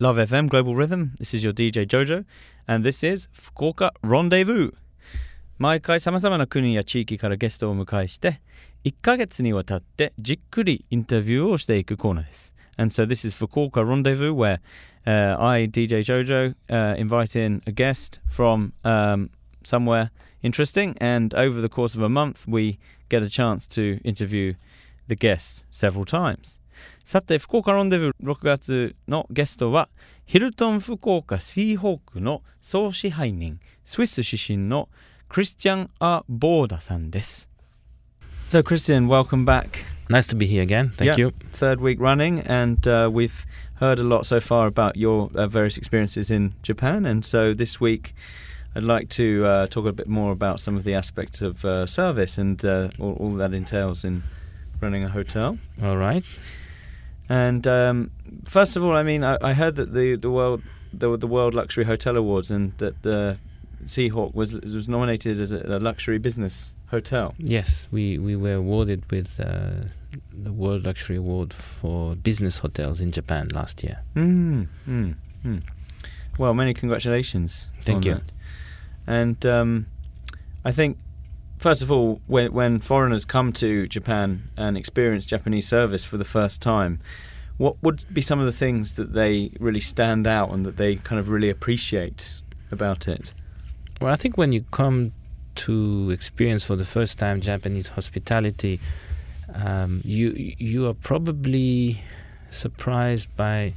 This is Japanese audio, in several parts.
Love FM Global Rhythm. This is your DJ Jojo, and this is Fukuoka Rendezvous. 毎回さまざまな国や地域からゲストをお迎えして1ヶ月にわたってじっくりインタビューをしていくコーナーです。And so this is Fukuoka Rendezvous where uh, I, DJ Jojo, uh, invite in a guest from um, somewhere interesting and over the course of a month we get a chance to interview the guest several times. さて、福岡ロンデブー6月のゲストは、ヒルトン福岡シーホークの総支配人、スイス出身のクリスチャン・ア・ボーダさんです。So, Christian, welcome back. Nice to be here again. Thank Yeah, you. Third week running, and uh, we've heard a lot so far about your uh, various experiences in Japan. And so this week, I'd like to uh, talk a bit more about some of the aspects of uh, service and uh, all, all that entails in running a hotel. All right. And um, first of all, I mean, I, I heard that the the world there were the World Luxury Hotel Awards, and that the Seahawk was was nominated as a, a luxury business hotel. Yes, we, we were awarded with uh, the World Luxury Award for business hotels in Japan last year. Mm, mm, mm. Well, many congratulations. Thank you. that. And um, I think, first of all, when when foreigners come to Japan and experience Japanese service for the first time, what would be some of the things that they really stand out and that they kind of really appreciate about it? Well, I think when you come to experience for the first time Japanese hospitality, um, you you are probably surprised by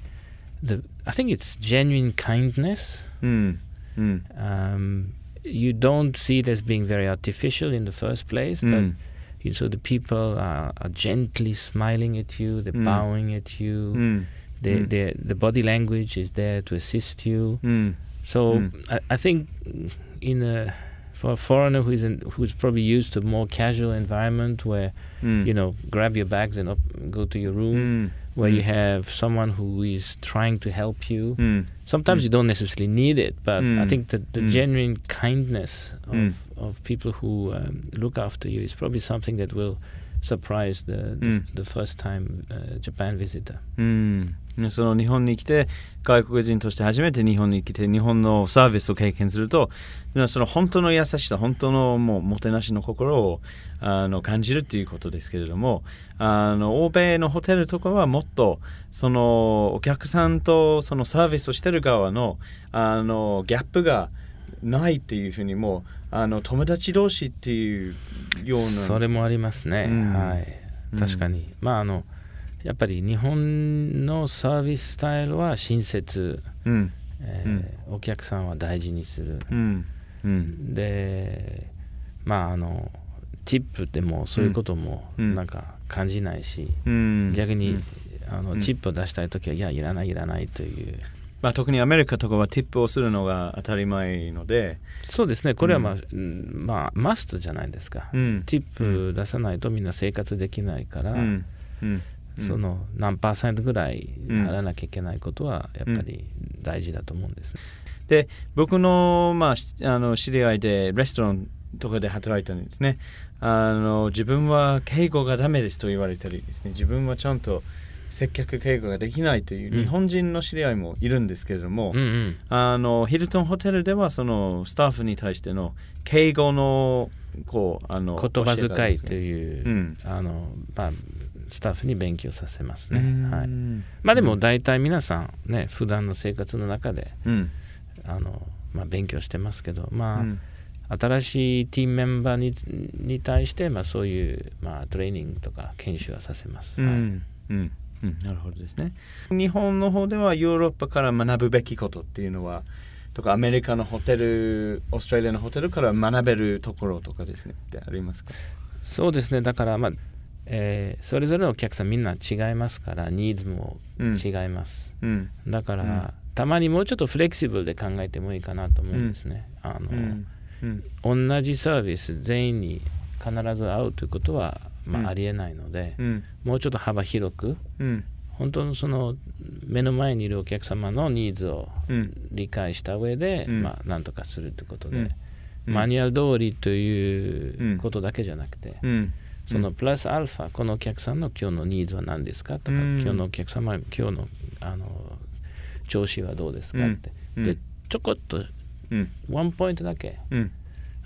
the. I think it's genuine kindness. Mm, mm, Um, you don't see it as being very artificial in the first place, but mm, you, so the people are, are gently smiling at you, they're Mm. bowing at you. mm, They, Mm. they, the body language is there to assist you. mm, So Mm. I, I think in a for a foreigner who is in, who's probably used to a more casual environment where mm, you know grab your bags and up, go to your room, mm, where you Mm. have someone who is trying to help you. mm, Sometimes Mm. you don't necessarily need it, but I Mm. think that the Mm. genuine kindness of, Mm. of people who um, look after you is probably something that will surprise the the, Mm. the first time uh, Japan visitor. うん、その日本に来て外国人として初めて日本に来て日本のサービスを経験するとその本当の優しさ本当のもうもてなしの心をあの感じるっていうことですけれどもあの欧米のホテルとかはもっとそのお客さんとそのサービスをしてる側のあのギャップがないっていうふうにもうあの友達同士っていうような。それもありますね。うん。はい。うん。確かに。まああのやっぱり日本のサービススタイルは親切、うん。えーお客さんは大事にする。でまああのチップでもそういうこともうん。なんか感じないし、うん。逆に、うん。あのうん。チップを出したい時はいやいらないいらないというまあ、特にアメリカとかはティップをするのが当たり前ので、そうですね。これはまあ、ううんまあマストじゃないですか、うん。チップ出さないとみんな生活できないから、うん。うん。その何パーセントぐらいうん払わなきゃいけないことはやっぱり大事だと思うんですね。で僕の,、まあ、しあの知り合いでレストランとかで働いたんですね。あの自分は敬語がダメですと言われたりですね。自分はちゃんと接客敬語ができないといううん。日本人の知り合いもいるんですけれども、うんうん。あのヒルトンホテルではそのスタッフに対しての敬語のこうあの言葉遣いとう、い。う、うん。あのまあ、スタッフに勉強させますね。うん。はい。まあでも大体皆さんね普段の生活の中でうん。あの、まあ、勉強してますけど、まあうん。新しいティーンメンバーにに対して、まあ、そういう、まあ、トレーニングとか研修はさせます。はい。うんうんうん、なるほどですね。日本の方ではヨーロッパから学ぶべきことっていうのはとかアメリカのホテルオーストラリアのホテルから学べるところとかですねってありますか？そうですね。だから、まあえーそれぞれのお客さんみんな違いますからニーズも違います、うん。だから、うん。たまにもうちょっとフレキシブルで考えてもいいかなと思うんですね、あの同じサービス全員に必ず会うということは、まあうん。ありえないので、うん。もうちょっと幅広くうん。本当のその目の前にいるお客様のニーズをうん。理解した上で、うん。まあなんとかするということで、うん。マニュアル通りということだけじゃなくて、うん。そのプラスアルファこのお客さんの今日のニーズは何ですかとか、うん。今日のお客様今日のあの調子はどうですかうんって、うん。でちょこっとうん。ワンポイントだけうん。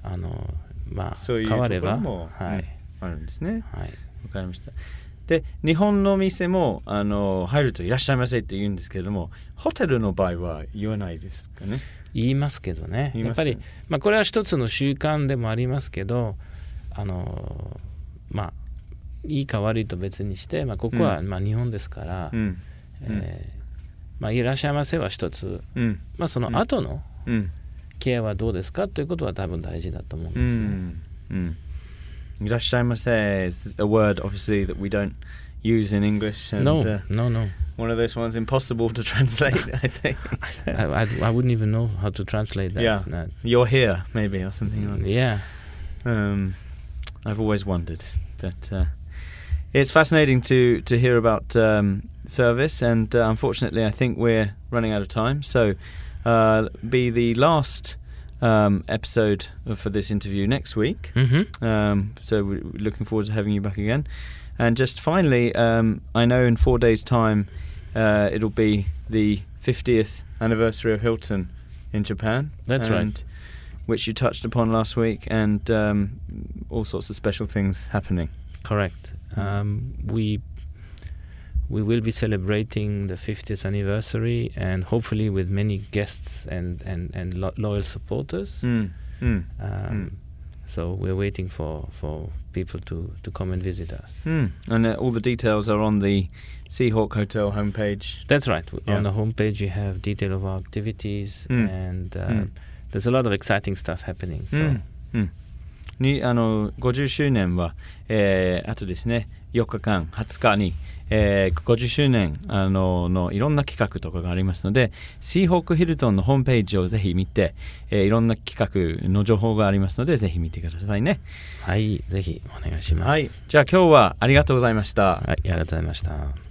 あのまあ変わればはい、あるんですね。はい、わかりました。で日本の店もあの入ると「いらっしゃいませ」って言うんですけれどもホテルの場合は言わないですかね？言いますけどね。言いますやっぱり、まあ、これは一つの習慣でもありますけどあのまあいいか悪いと別にして、まあ、ここは、うん。まあ、日本ですから、うん。えーまあ、いらっしゃいませは一つ、うん。まあ、その後のうん。ケアはどうですか？ということは多分大事だと思うんうですね。ん。うん Irashitaimase eh? is a word, obviously, that we don't use in English. And, no, uh, no, no. One of those ones impossible to translate, I think. I, I, I, wouldn't even know how to translate that. Yeah. You're here, maybe, or something like that. Yeah. Um, I've always wondered. But uh, it's fascinating to, to hear about um, service, and uh, unfortunately, I think we're running out of time. So, uh, be the last um, episode for this interview next week. hmm Um, so, we're looking forward to having you back again. And just finally, um, I know in four days' time, uh, it'll be the 50th anniversary of Hilton in Japan. That's right. Which you touched upon last week, and um, all sorts of special things happening. Correct. Um, we we will be celebrating the 50th anniversary and hopefully with many guests and, and, and lo- loyal supporters. Mm. Mm. Um, mm. So we're waiting for, for people to, to come and visit us. Hmm. And uh, all the details are on the Seahawk Hotel homepage. That's right. Yeah. On the homepage, you have detail of our activities hmm. and uh, there's a lot of exciting stuff happening. So. にあの50周年は、えーあとですね4日間20日に、えー50周年あののいろんな企画とかがありますのでシーホークヒルトンのホームページをぜひ見て、えーいろんな企画の情報がありますのでぜひ見てくださいねはい、ぜひお願いします。はいじゃあ今日はありがとうございましたはい、ありがとうございました。